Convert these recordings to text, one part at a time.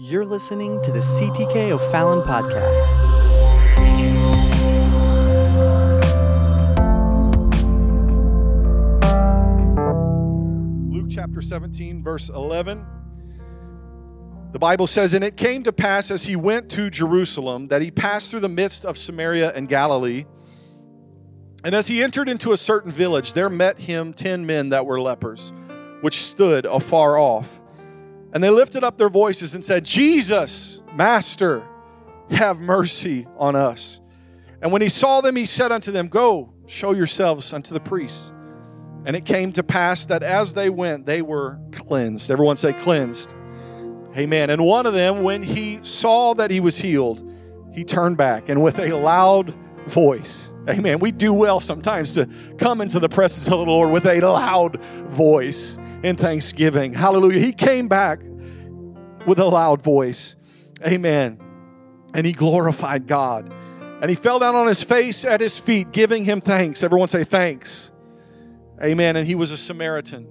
You're listening to the CTK O'Fallon podcast. Luke chapter 17, verse 11. The Bible says, And it came to pass as he went to Jerusalem that he passed through the midst of Samaria and Galilee. And as he entered into a certain village, there met him ten men that were lepers, which stood afar off. And they lifted up their voices and said, Jesus, Master, have mercy on us. And when he saw them, he said unto them, Go, show yourselves unto the priests. And it came to pass that as they went, they were cleansed. Everyone say, cleansed. Amen. And one of them, when he saw that he was healed, he turned back and with a loud voice, amen. We do well sometimes to come into the presence of the Lord with a loud voice in thanksgiving. Hallelujah. He came back with a loud voice, amen. And he glorified God. And he fell down on his face at his feet, giving him thanks. Everyone say, thanks. Amen. And he was a Samaritan.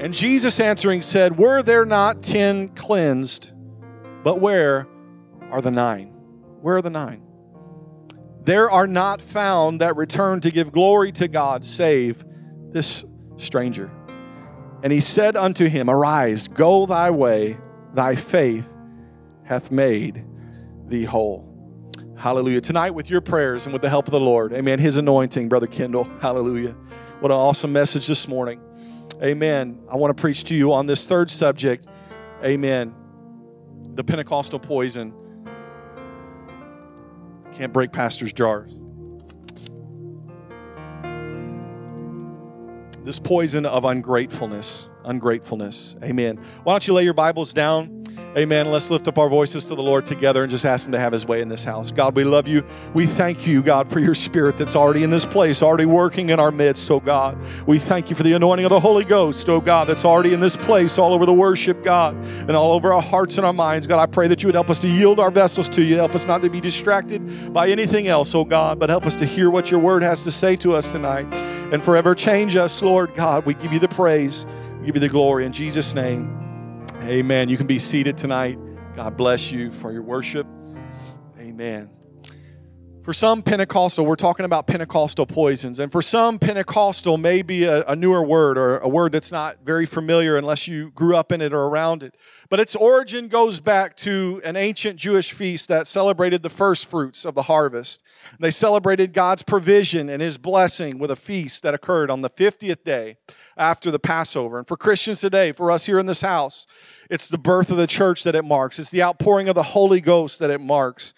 And Jesus answering said, Were there not ten cleansed? But where are the nine? Where are the nine? There are not found that return to give glory to God, save this stranger. And he said unto him, Arise, go thy way, thy faith hath made thee whole. Hallelujah. Tonight, with your prayers and with the help of the Lord, amen. His anointing, Brother Kendall. Hallelujah. What an awesome message this morning. Amen. I want to preach to you on this third subject. Amen. The Pentecostal poison. Can't break pastor's jars. This poison of ungratefulness. Ungratefulness. Amen. Why don't you lay your Bibles down? Amen. Let's lift up our voices to the Lord together and just ask Him to have His way in this house. God, we love you. We thank you, God, for your Spirit that's already in this place, already working in our midst, oh God. We thank you for the anointing of the Holy Ghost, oh God, that's already in this place, all over the worship, God, and all over our hearts and our minds. God, I pray that you would help us to yield our vessels to you. Help us not to be distracted by anything else, oh God, but help us to hear what your word has to say to us tonight and forever change us, Lord God. We give you the praise, we give you the glory in Jesus' name. Amen. You can be seated tonight. God bless you for your worship. Amen. For some Pentecostal, we're talking about Pentecostal poisons. And for some, Pentecostal may be a, a, newer word or a word that's not very familiar unless you grew up in it or around it. But its origin goes back to an ancient Jewish feast that celebrated the first fruits of the harvest. They celebrated God's provision and his blessing with a feast that occurred on the 50th day after the Passover. And for Christians today, for us here in this house, it's the birth of the church that it marks, it's the outpouring of the Holy Ghost that it marks.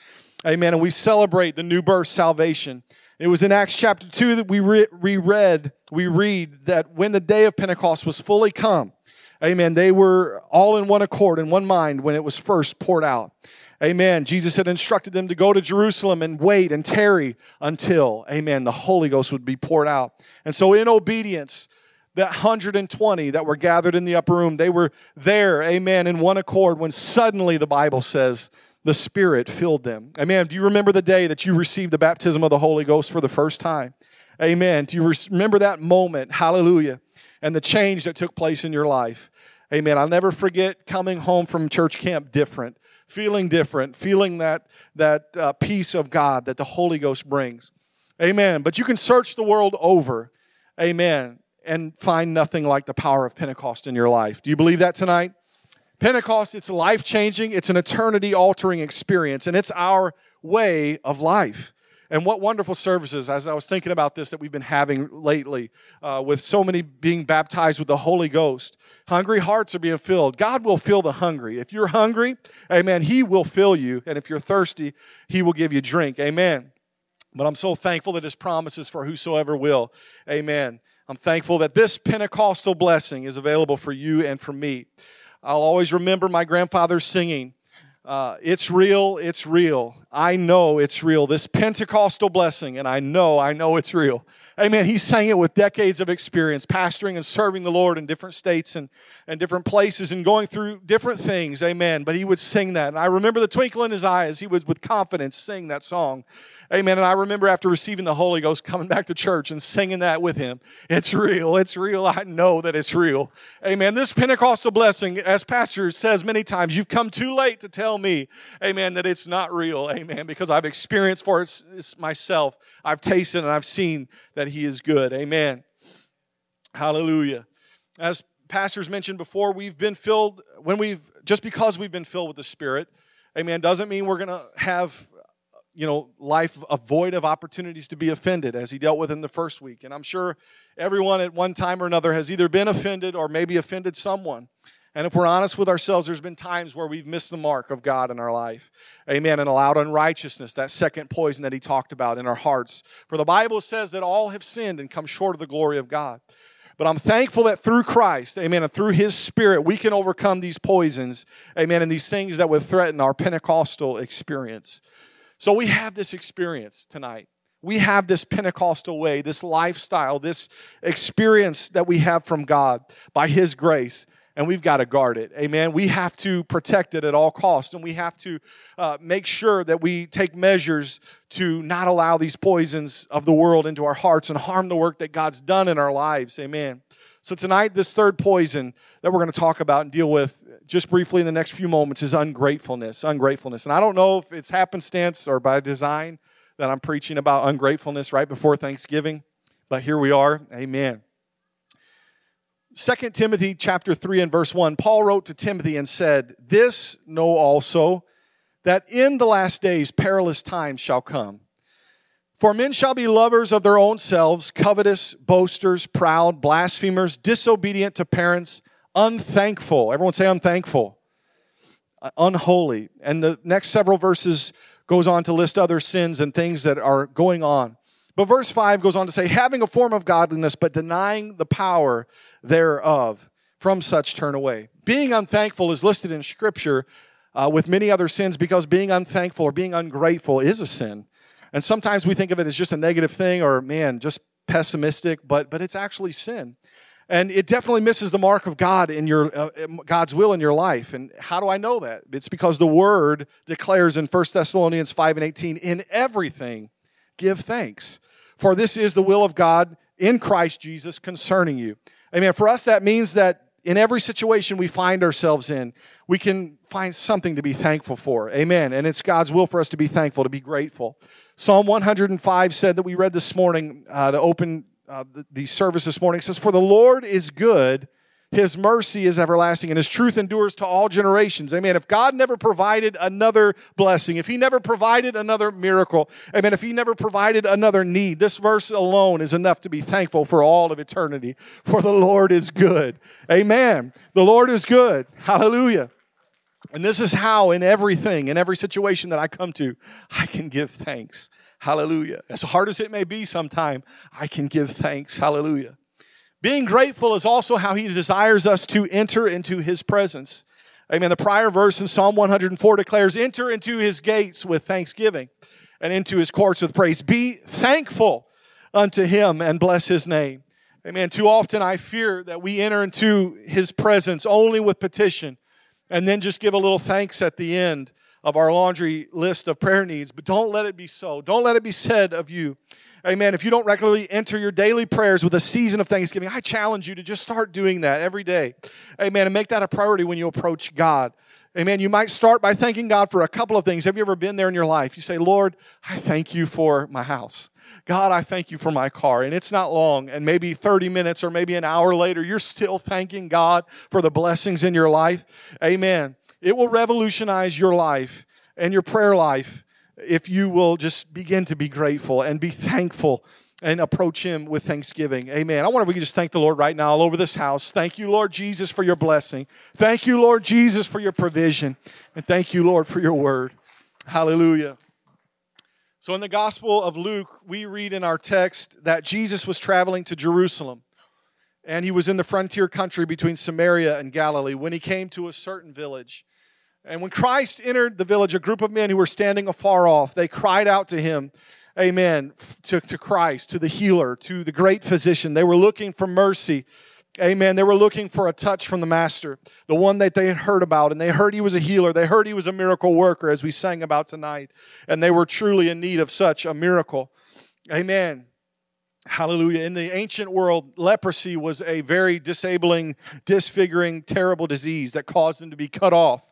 Amen. And we celebrate the new birth salvation. It was in Acts chapter 2 that we re- reread, we read that when the day of Pentecost was fully come, amen, they were all in one accord, in one mind when it was first poured out. Amen. Jesus had instructed them to go to Jerusalem and wait and tarry until, amen, the Holy Ghost would be poured out. And so, in obedience, that 120 that were gathered in the upper room, they were there, amen, in one accord when suddenly the Bible says the Spirit filled them. Amen. Do you remember the day that you received the baptism of the Holy Ghost for the first time? Amen. Do you remember that moment? Hallelujah. And the change that took place in your life. Amen. I'll never forget coming home from church camp different, feeling different, feeling that, that uh, peace of God that the Holy Ghost brings. Amen. But you can search the world over. Amen and find nothing like the power of Pentecost in your life. Do you believe that tonight? Pentecost, it's life changing, it's an eternity altering experience, and it's our way of life. And what wonderful services, as I was thinking about this, that we've been having lately uh, with so many being baptized with the Holy Ghost. Hungry hearts are being filled. God will fill the hungry. If you're hungry, amen, He will fill you. And if you're thirsty, He will give you drink. Amen. But I'm so thankful that His promises for whosoever will. Amen. I'm thankful that this Pentecostal blessing is available for you and for me. I'll always remember my grandfather singing, uh, It's real, it's real. I know it's real. This Pentecostal blessing, and I know, I know it's real. Amen. He sang it with decades of experience, pastoring and serving the Lord in different states and, and different places and going through different things. Amen. But he would sing that. And I remember the twinkle in his eyes. he would, with confidence, sing that song. Amen. And I remember after receiving the Holy Ghost coming back to church and singing that with him. It's real. It's real. I know that it's real. Amen. This Pentecostal blessing, as Pastor says many times, you've come too late to tell me, amen, that it's not real. Amen. Because I've experienced for it myself. I've tasted and I've seen that he is good. Amen. Hallelujah. As pastors mentioned before, we've been filled, when we've, just because we've been filled with the Spirit, amen, doesn't mean we're going to have you know, life a void of opportunities to be offended as he dealt with in the first week. And I'm sure everyone at one time or another has either been offended or maybe offended someone. And if we're honest with ourselves, there's been times where we've missed the mark of God in our life. Amen. And allowed unrighteousness, that second poison that he talked about in our hearts. For the Bible says that all have sinned and come short of the glory of God. But I'm thankful that through Christ, amen, and through his spirit, we can overcome these poisons, amen, and these things that would threaten our Pentecostal experience. So we have this experience tonight. We have this Pentecostal way, this lifestyle, this experience that we have from God by His grace, and we've got to guard it. Amen. We have to protect it at all costs, and we have to uh, make sure that we take measures to not allow these poisons of the world into our hearts and harm the work that God's done in our lives. Amen. So, tonight, this third poison that we're going to talk about and deal with just briefly in the next few moments is ungratefulness. Ungratefulness. And I don't know if it's happenstance or by design that I'm preaching about ungratefulness right before Thanksgiving, but here we are. Amen. 2 Timothy chapter 3 and verse 1, Paul wrote to Timothy and said, This know also that in the last days perilous times shall come. For men shall be lovers of their own selves, covetous, boasters, proud, blasphemers, disobedient to parents, unthankful. Everyone say unthankful. Uh, unholy. And the next several verses goes on to list other sins and things that are going on. But verse 5 goes on to say, having a form of godliness, but denying the power thereof. From such turn away. Being unthankful is listed in Scripture uh, with many other sins because being unthankful or being ungrateful is a sin. And sometimes we think of it as just a negative thing or, man, just pessimistic, but, but it's actually sin. And it definitely misses the mark of God in your uh, God's will in your life. And how do I know that? It's because the word declares in 1 Thessalonians 5 and 18, in everything give thanks. For this is the will of God in Christ Jesus concerning you. Amen. For us, that means that in every situation we find ourselves in, we can find something to be thankful for. Amen. And it's God's will for us to be thankful, to be grateful. Psalm 105 said that we read this morning uh, to open uh, the, the service this morning. It says, For the Lord is good, his mercy is everlasting, and his truth endures to all generations. Amen. If God never provided another blessing, if he never provided another miracle, amen, if he never provided another need, this verse alone is enough to be thankful for all of eternity. For the Lord is good. Amen. The Lord is good. Hallelujah. And this is how, in everything, in every situation that I come to, I can give thanks. Hallelujah. As hard as it may be sometime, I can give thanks. Hallelujah. Being grateful is also how he desires us to enter into his presence. Amen. The prior verse in Psalm 104 declares, Enter into his gates with thanksgiving and into his courts with praise. Be thankful unto him and bless his name. Amen. Too often I fear that we enter into his presence only with petition and then just give a little thanks at the end of our laundry list of prayer needs. But don't let it be so. Don't let it be said of you. Amen. If you don't regularly enter your daily prayers with a season of thanksgiving, I challenge you to just start doing that every day. Amen. And make that a priority when you approach God. Amen. You might start by thanking God for a couple of things. Have you ever been there in your life? You say, Lord, I thank you for my house. God, I thank you for my car. And it's not long, and maybe 30 minutes or maybe an hour later, you're still thanking God for the blessings in your life. Amen. It will revolutionize your life and your prayer life if you will just begin to be grateful and be thankful and approach Him with thanksgiving. Amen. I wonder if we can just thank the Lord right now all over this house. Thank you, Lord Jesus, for your blessing. Thank you, Lord Jesus, for your provision. And thank you, Lord, for your word. Hallelujah. So, in the Gospel of Luke, we read in our text that Jesus was traveling to Jerusalem and he was in the frontier country between Samaria and Galilee when he came to a certain village. And when Christ entered the village, a group of men who were standing afar off, they cried out to him, Amen, to, to Christ, to the healer, to the great physician. They were looking for mercy. Amen. They were looking for a touch from the Master, the one that they had heard about. And they heard he was a healer. They heard he was a miracle worker, as we sang about tonight. And they were truly in need of such a miracle. Amen. Hallelujah. In the ancient world, leprosy was a very disabling, disfiguring, terrible disease that caused them to be cut off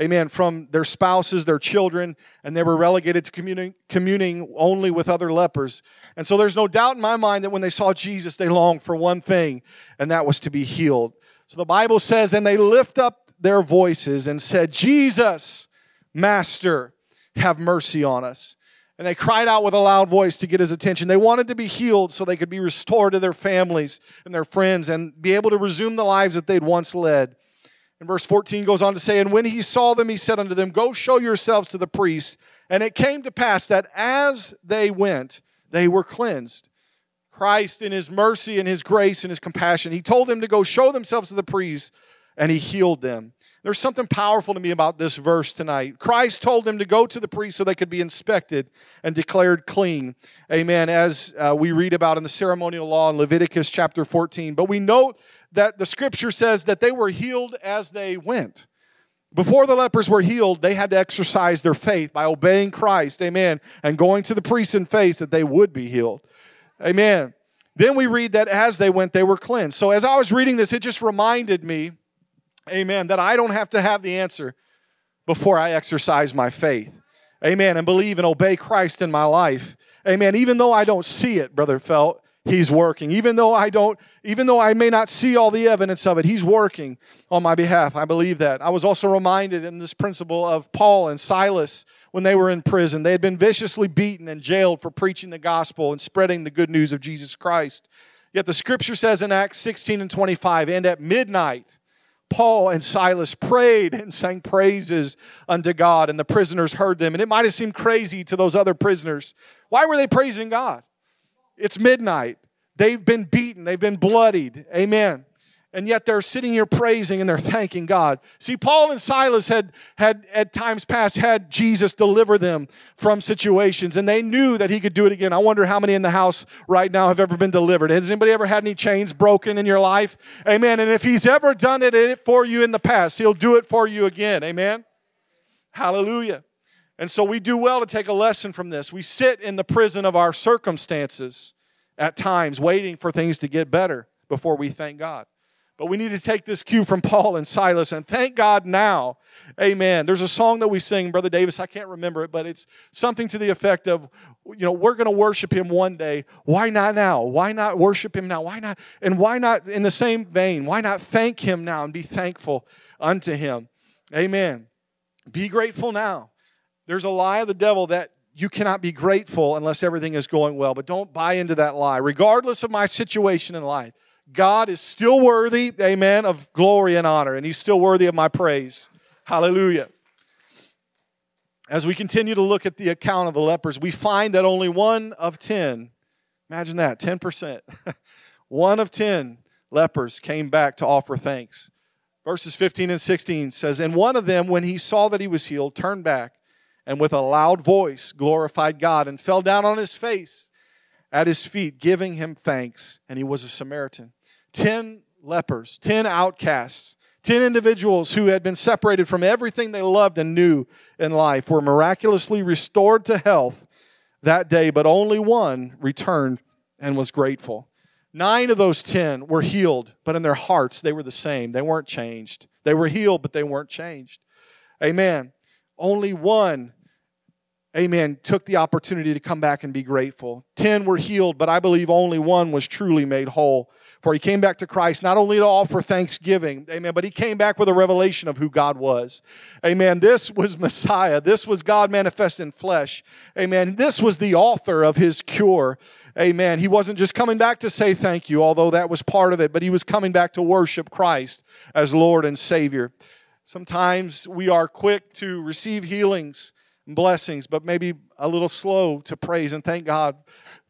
amen, from their spouses, their children, and they were relegated to communing, communing only with other lepers. And so there's no doubt in my mind that when they saw Jesus, they longed for one thing, and that was to be healed. So the Bible says, and they lift up their voices and said, Jesus, Master, have mercy on us. And they cried out with a loud voice to get his attention. They wanted to be healed so they could be restored to their families and their friends and be able to resume the lives that they'd once led. And verse 14 goes on to say, And when he saw them, he said unto them, Go show yourselves to the priests. And it came to pass that as they went, they were cleansed. Christ, in his mercy and his grace and his compassion, he told them to go show themselves to the priests, and he healed them. There's something powerful to me about this verse tonight. Christ told them to go to the priest so they could be inspected and declared clean. Amen. As uh, we read about in the ceremonial law in Leviticus chapter 14. But we note that the scripture says that they were healed as they went. Before the lepers were healed, they had to exercise their faith by obeying Christ, amen, and going to the priest in faith that they would be healed. Amen. Then we read that as they went, they were cleansed. So as I was reading this, it just reminded me, amen, that I don't have to have the answer before I exercise my faith. Amen. And believe and obey Christ in my life. Amen. Even though I don't see it, Brother Felt, He's working. Even though I don't, even though I may not see all the evidence of it, He's working on my behalf. I believe that. I was also reminded in this principle of Paul and Silas when they were in prison. They had been viciously beaten and jailed for preaching the gospel and spreading the good news of Jesus Christ. Yet the scripture says in Acts 16 and 25, and at midnight, Paul and Silas prayed and sang praises unto God, and the prisoners heard them. And it might have seemed crazy to those other prisoners. Why were they praising God? It's midnight. They've been beaten, they've been bloodied. Amen. And yet they're sitting here praising and they're thanking God. See, Paul and Silas had, had at times past had Jesus deliver them from situations, and they knew that he could do it again. I wonder how many in the house right now have ever been delivered. Has anybody ever had any chains broken in your life? Amen. And if he's ever done it for you in the past, he'll do it for you again. Amen. Hallelujah. And so we do well to take a lesson from this. We sit in the prison of our circumstances at times, waiting for things to get better before we thank God. But we need to take this cue from Paul and Silas and thank God now. Amen. There's a song that we sing, Brother Davis, I can't remember it, but it's something to the effect of, you know, we're going to worship him one day. Why not now? Why not worship him now? Why not? And why not, in the same vein, why not thank him now and be thankful unto him? Amen. Be grateful now. There's a lie of the devil that you cannot be grateful unless everything is going well. But don't buy into that lie. Regardless of my situation in life, God is still worthy, amen, of glory and honor, and He's still worthy of my praise. Hallelujah. As we continue to look at the account of the lepers, we find that only one of 10, imagine that, 10%, one of 10 lepers came back to offer thanks. Verses 15 and 16 says, And one of them, when he saw that he was healed, turned back and with a loud voice glorified God and fell down on his face at his feet, giving him thanks. And he was a Samaritan. Ten lepers, ten outcasts, ten individuals who had been separated from everything they loved and knew in life were miraculously restored to health that day, but only one returned and was grateful. Nine of those ten were healed, but in their hearts they were the same. They weren't changed. They were healed, but they weren't changed. Amen. Only one amen, took the opportunity to come back and be grateful. Ten were healed, but I believe only one was truly made whole. For he came back to Christ not only to offer thanksgiving, amen, but he came back with a revelation of who God was. Amen. This was Messiah. This was God manifest in flesh. Amen. This was the author of his cure. Amen. He wasn't just coming back to say thank you, although that was part of it, but he was coming back to worship Christ as Lord and Savior. Sometimes we are quick to receive healings blessings, but maybe a little slow to praise and thank God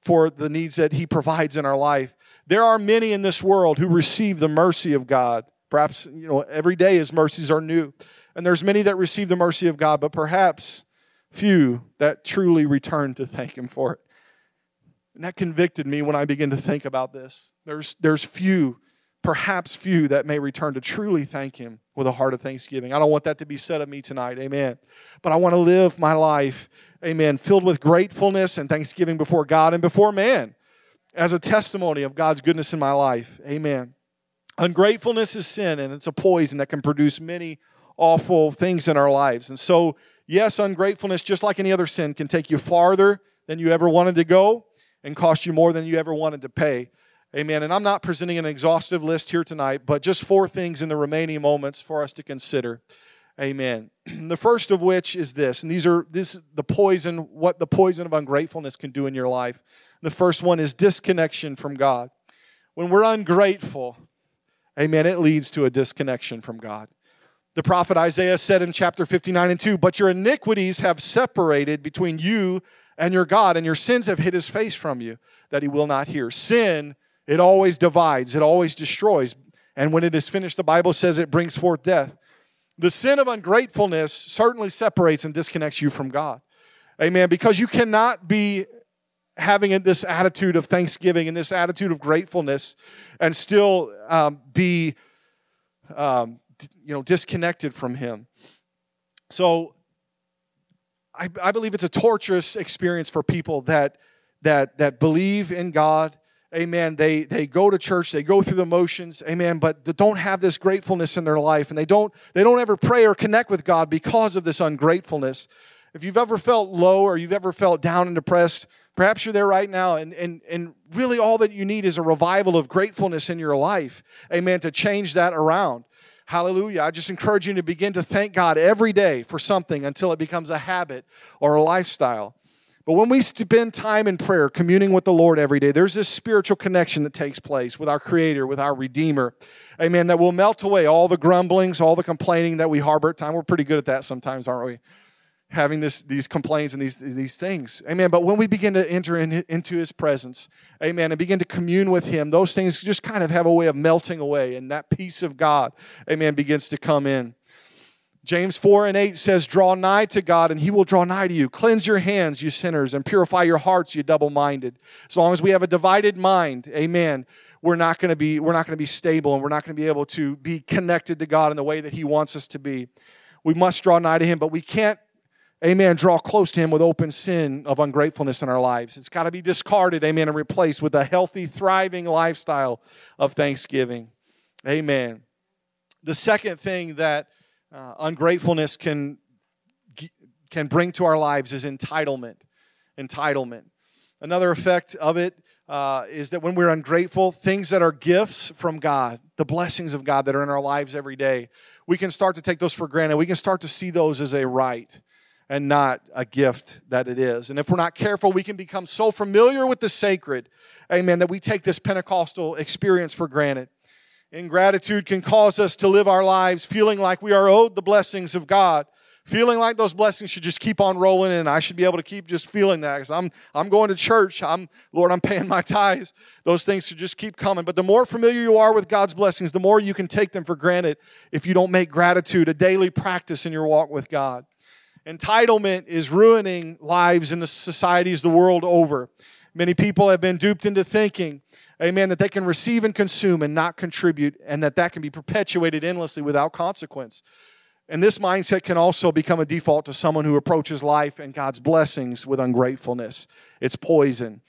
for the needs that He provides in our life. There are many in this world who receive the mercy of God. Perhaps, you know, every day His mercies are new. and there's many that receive the mercy of God, but perhaps few that truly return to thank Him for it. And that convicted me when I began to think about this. There's, there's few, perhaps few, that may return to truly thank Him with a heart of thanksgiving. I don't want that to be said of me tonight, amen. But I want to live my life, amen, filled with gratefulness and thanksgiving before God and before man as a testimony of God's goodness in my life, amen. Ungratefulness is sin, and it's a poison that can produce many awful things in our lives. And so, yes, ungratefulness, just like any other sin, can take you farther than you ever wanted to go and cost you more than you ever wanted to pay. Amen. And I'm not presenting an exhaustive list here tonight, but just four things in the remaining moments for us to consider. Amen. The first of which is this, and these are this the poison, what the poison of ungratefulness can do in your life. The first one is disconnection from God. When we're ungrateful, amen, it leads to a disconnection from God. The prophet Isaiah said in chapter 59 and 2, But your iniquities have separated between you and your God, and your sins have hid his face from you, that he will not hear. Sin, it always divides, it always destroys. And when it is finished, the Bible says it brings forth death. The sin of ungratefulness certainly separates and disconnects you from God. Amen. Because you cannot be having this attitude of thanksgiving and this attitude of gratefulness and still um, be um, you know, disconnected from Him. So I, I believe it's a torturous experience for people that that that believe in God. Amen. They they go to church, they go through the motions, amen, but don't have this gratefulness in their life and they don't they don't ever pray or connect with God because of this ungratefulness. If you've ever felt low or you've ever felt down and depressed, perhaps you're there right now and and and really all that you need is a revival of gratefulness in your life. Amen. To change that around. Hallelujah. I just encourage you to begin to thank God every day for something until it becomes a habit or a lifestyle. But when we spend time in prayer, communing with the Lord every day, there's this spiritual connection that takes place with our Creator, with our Redeemer. Amen. That will melt away all the grumblings, all the complaining that we harbor at times. We're pretty good at that sometimes, aren't we? having this, these complaints and these, these things. Amen. But when we begin to enter in, into his presence, amen, and begin to commune with him, those things just kind of have a way of melting away, and that peace of God, amen, begins to come in. James 4 and 8 says, Draw nigh to God, and he will draw nigh to you. Cleanse your hands, you sinners, and purify your hearts, you double minded. As long as we have a divided mind, amen, we're not going to be we're not going to be stable and we're not going to be able to be connected to God in the way that he wants us to be. We must draw nigh to him, but we can't amen, draw close to Him with open sin of ungratefulness in our lives. It's got to be discarded, amen, and replaced with a healthy, thriving lifestyle of thanksgiving. Amen. The second thing that uh, ungratefulness can, can bring to our lives is entitlement. Entitlement. Another effect of it uh, is that when we're ungrateful, things that are gifts from God, the blessings of God that are in our lives every day, we can start to take those for granted. We can start to see those as a right and not a gift that it is. And if we're not careful, we can become so familiar with the sacred, amen, that we take this Pentecostal experience for granted. Ingratitude can cause us to live our lives feeling like we are owed the blessings of God, feeling like those blessings should just keep on rolling and I should be able to keep just feeling that because I'm, I'm going to church. I'm, Lord, I'm paying my tithes. Those things should just keep coming. But the more familiar you are with God's blessings, the more you can take them for granted if you don't make gratitude a daily practice in your walk with God. Entitlement is ruining lives in the societies the world over. Many people have been duped into thinking, amen, that they can receive and consume and not contribute, and that that can be perpetuated endlessly without consequence. And this mindset can also become a default to someone who approaches life and God's blessings with ungratefulness. It's poison.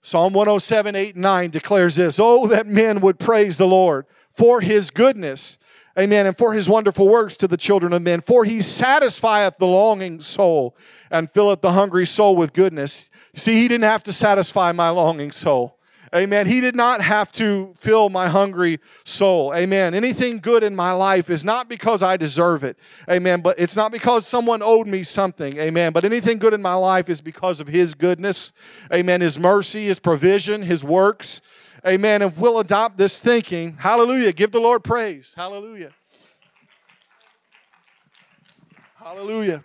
Psalm 107, 8, 9 declares this Oh, that men would praise the Lord for his goodness Amen. And for his wonderful works to the children of men. For he satisfieth the longing soul and filleth the hungry soul with goodness. See, he didn't have to satisfy my longing soul. Amen. He did not have to fill my hungry soul. Amen. Anything good in my life is not because I deserve it. Amen. But it's not because someone owed me something. Amen. But anything good in my life is because of His goodness. Amen. His mercy, His provision, His works. Amen. If we'll adopt this thinking, hallelujah, give the Lord praise. Hallelujah. Hallelujah.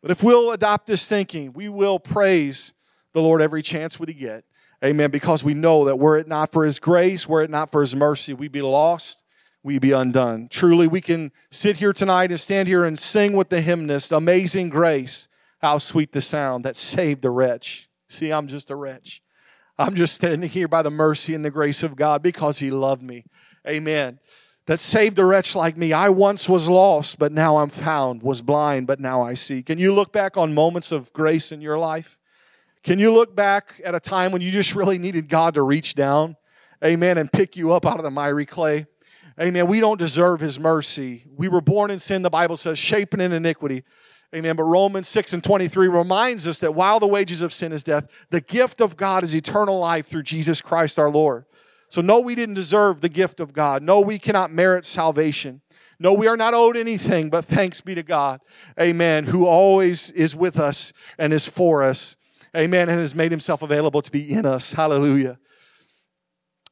But if we'll adopt this thinking, we will praise the Lord every chance we get. Amen. Because we know that were it not for His grace, were it not for His mercy, we'd be lost. we'd be undone. Truly, we can sit here tonight and stand here and sing with the hymnist, Amazing Grace, how sweet the sound that saved the wretch. See, I'm just a wretch. I'm just standing here by the mercy and the grace of God because He loved me. Amen. That saved a wretch like me. I once was lost, but now I'm found, was blind, but now I see. Can you look back on moments of grace in your life? Can you look back at a time when you just really needed God to reach down, amen, and pick you up out of the miry clay? Amen. We don't deserve His mercy. We were born in sin, the Bible says, shapen in iniquity. Amen. But Romans 6 and 23 reminds us that while the wages of sin is death, the gift of God is eternal life through Jesus Christ our Lord. So, no, we didn't deserve the gift of God. No, we cannot merit salvation. No, we are not owed anything, but thanks be to God. Amen. Who always is with us and is for us. Amen. And has made himself available to be in us. Hallelujah.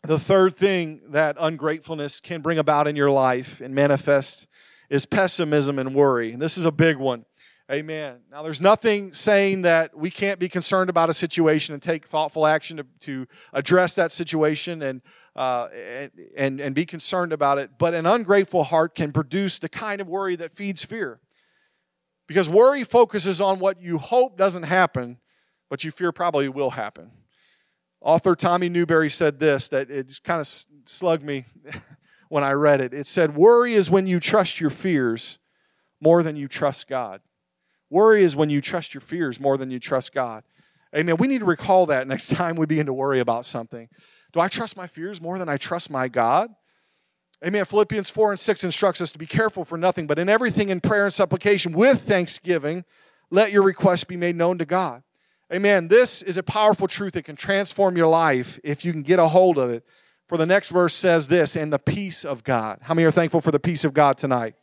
The third thing that ungratefulness can bring about in your life and manifest is pessimism and worry. And this is a big one. Amen. Now, there's nothing saying that we can't be concerned about a situation and take thoughtful action to, to address that situation and, uh, and, and be concerned about it. But an ungrateful heart can produce the kind of worry that feeds fear. Because worry focuses on what you hope doesn't happen, but you fear probably will happen. Author Tommy Newberry said this that it kind of slugged me when I read it. It said, Worry is when you trust your fears more than you trust God. Worry is when you trust your fears more than you trust God. Amen. We need to recall that next time we begin to worry about something. Do I trust my fears more than I trust my God? Amen. Philippians 4 and 6 instructs us to be careful for nothing, but in everything in prayer and supplication with thanksgiving, let your requests be made known to God. Amen. This is a powerful truth that can transform your life if you can get a hold of it. For the next verse says this, and the peace of God. How many are thankful for the peace of God tonight?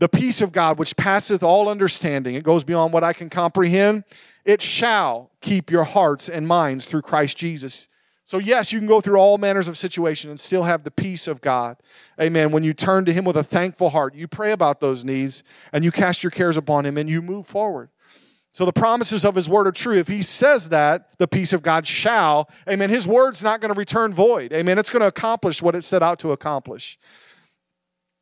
the peace of God, which passeth all understanding, it goes beyond what I can comprehend, it shall keep your hearts and minds through Christ Jesus. So, yes, you can go through all manners of situation and still have the peace of God. Amen. When you turn to Him with a thankful heart, you pray about those needs and you cast your cares upon Him and you move forward. So, the promises of His word are true. If He says that, the peace of God shall, amen, His word's not going to return void. Amen. It's going to accomplish what it set out to accomplish.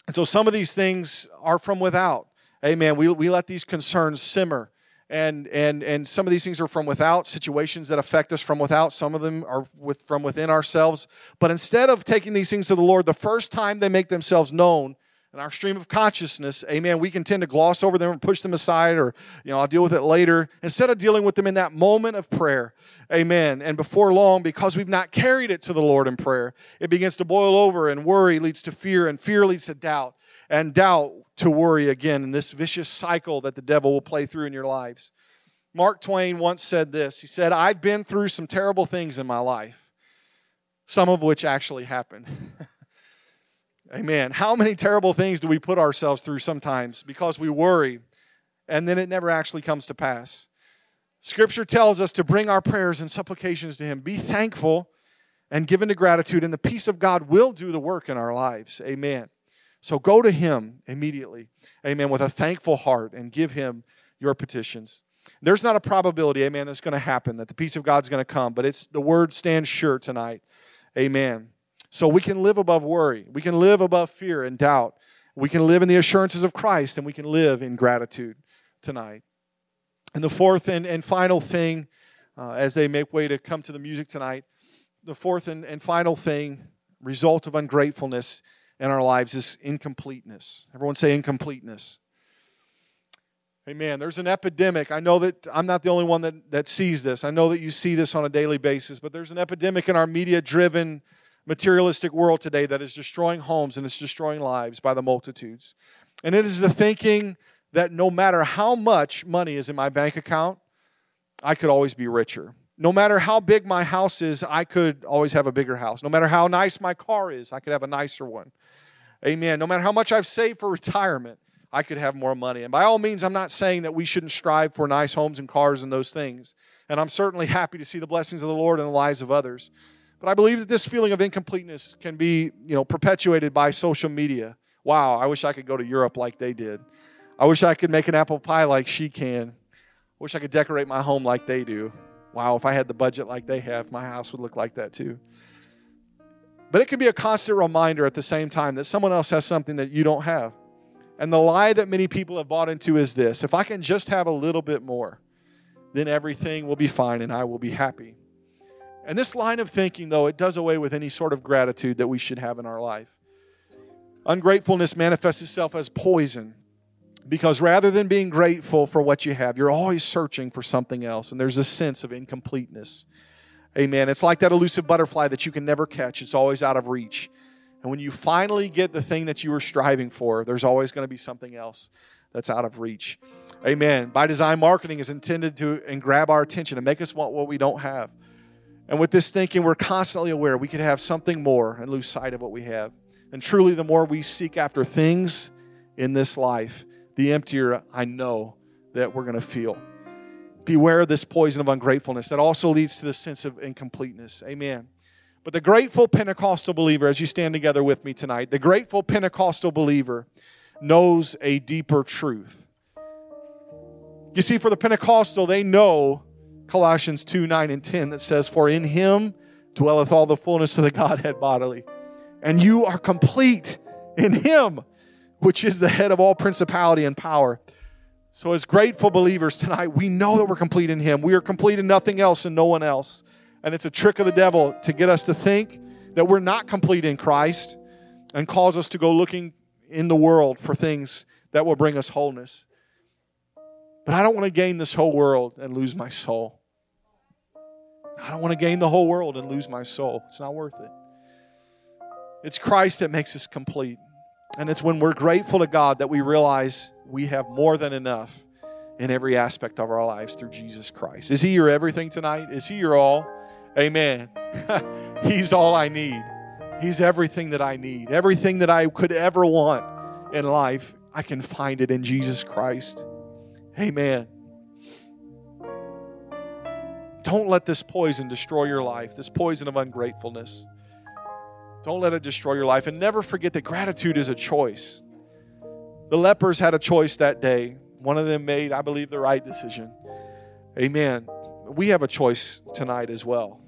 And so some of these things are from without. Amen. We, we let these concerns simmer. And, and, and some of these things are from without, situations that affect us from without. Some of them are with, from within ourselves. But instead of taking these things to the Lord, the first time they make themselves known, in our stream of consciousness, amen, we can tend to gloss over them and push them aside, or, you know, I'll deal with it later. Instead of dealing with them in that moment of prayer, amen. And before long, because we've not carried it to the Lord in prayer, it begins to boil over, and worry leads to fear, and fear leads to doubt, and doubt to worry again, in this vicious cycle that the devil will play through in your lives. Mark Twain once said this He said, I've been through some terrible things in my life, some of which actually happened. Amen. How many terrible things do we put ourselves through sometimes because we worry and then it never actually comes to pass? Scripture tells us to bring our prayers and supplications to Him. Be thankful and give into gratitude, and the peace of God will do the work in our lives. Amen. So go to Him immediately. Amen. With a thankful heart and give Him your petitions. There's not a probability, amen, that's going to happen, that the peace of God's going to come, but it's the word stands sure tonight. Amen. So we can live above worry. We can live above fear and doubt. We can live in the assurances of Christ and we can live in gratitude tonight. And the fourth and, and final thing, uh, as they make way to come to the music tonight, the fourth and, and final thing, result of ungratefulness in our lives is incompleteness. Everyone say incompleteness. Amen. There's an epidemic. I know that I'm not the only one that, that sees this. I know that you see this on a daily basis, but there's an epidemic in our media driven materialistic world today that is destroying homes and it's destroying lives by the multitudes. And it is the thinking that no matter how much money is in my bank account, I could always be richer. No matter how big my house is, I could always have a bigger house. No matter how nice my car is, I could have a nicer one. Amen. No matter how much I've saved for retirement, I could have more money. And by all means, I'm not saying that we shouldn't strive for nice homes and cars and those things. And I'm certainly happy to see the blessings of the Lord in the lives of others. But I believe that this feeling of incompleteness can be, you know, perpetuated by social media. Wow, I wish I could go to Europe like they did. I wish I could make an apple pie like she can. I wish I could decorate my home like they do. Wow, if I had the budget like they have, my house would look like that too. But it can be a constant reminder at the same time that someone else has something that you don't have. And the lie that many people have bought into is this if I can just have a little bit more, then everything will be fine and I will be happy. And this line of thinking, though, it does away with any sort of gratitude that we should have in our life. Ungratefulness manifests itself as poison because rather than being grateful for what you have, you're always searching for something else. And there's a sense of incompleteness. Amen. It's like that elusive butterfly that you can never catch, it's always out of reach. And when you finally get the thing that you were striving for, there's always going to be something else that's out of reach. Amen. By design, marketing is intended to and grab our attention and make us want what we don't have. And with this thinking, we're constantly aware we could have something more and lose sight of what we have. And truly, the more we seek after things in this life, the emptier I know that we're going to feel. Beware of this poison of ungratefulness that also leads to the sense of incompleteness. Amen. But the grateful Pentecostal believer, as you stand together with me tonight, the grateful Pentecostal believer knows a deeper truth. You see, for the Pentecostal, they know Colossians 2 9 and 10 that says, For in him dwelleth all the fullness of the Godhead bodily. And you are complete in him, which is the head of all principality and power. So, as grateful believers tonight, we know that we're complete in him. We are complete in nothing else and no one else. And it's a trick of the devil to get us to think that we're not complete in Christ and cause us to go looking in the world for things that will bring us wholeness. But I don't want to gain this whole world and lose my soul. I don't want to gain the whole world and lose my soul. It's not worth it. It's Christ that makes us complete. And it's when we're grateful to God that we realize we have more than enough in every aspect of our lives through Jesus Christ. Is He your everything tonight? Is He your all? Amen. He's all I need. He's everything that I need. Everything that I could ever want in life, I can find it in Jesus Christ. Amen. Don't let this poison destroy your life, this poison of ungratefulness. Don't let it destroy your life. And never forget that gratitude is a choice. The lepers had a choice that day. One of them made, I believe, the right decision. Amen. We have a choice tonight as well.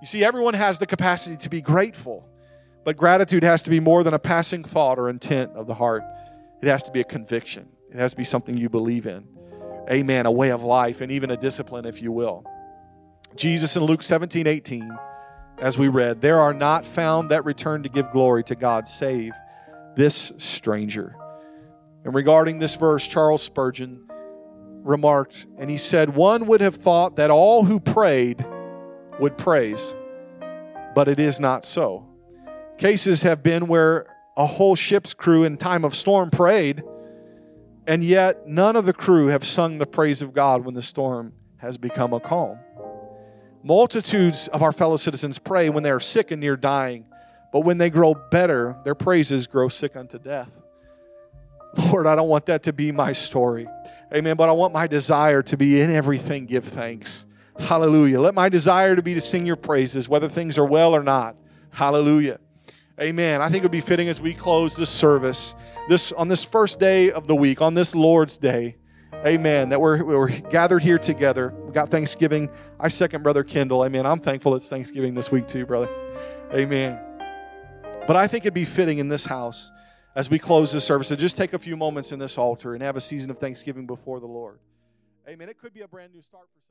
You see, everyone has the capacity to be grateful, but gratitude has to be more than a passing thought or intent of the heart. It has to be a conviction, it has to be something you believe in. Amen. A way of life and even a discipline, if you will. Jesus in Luke 17 18, as we read, there are not found that return to give glory to God save this stranger. And regarding this verse, Charles Spurgeon remarked, and he said, One would have thought that all who prayed would praise, but it is not so. Cases have been where a whole ship's crew in time of storm prayed, and yet none of the crew have sung the praise of God when the storm has become a calm. Multitudes of our fellow citizens pray when they are sick and near dying, but when they grow better, their praises grow sick unto death. Lord, I don't want that to be my story. Amen. But I want my desire to be in everything, give thanks. Hallelujah. Let my desire to be to sing your praises, whether things are well or not. Hallelujah. Amen. I think it would be fitting as we close this service, this on this first day of the week, on this Lord's Day. Amen. That we're, we're gathered here together. We got Thanksgiving. I second Brother Kendall. Amen. I'm thankful it's Thanksgiving this week too, brother. Amen. But I think it'd be fitting in this house as we close this service to just take a few moments in this altar and have a season of thanksgiving before the Lord. Amen. It could be a brand new start for.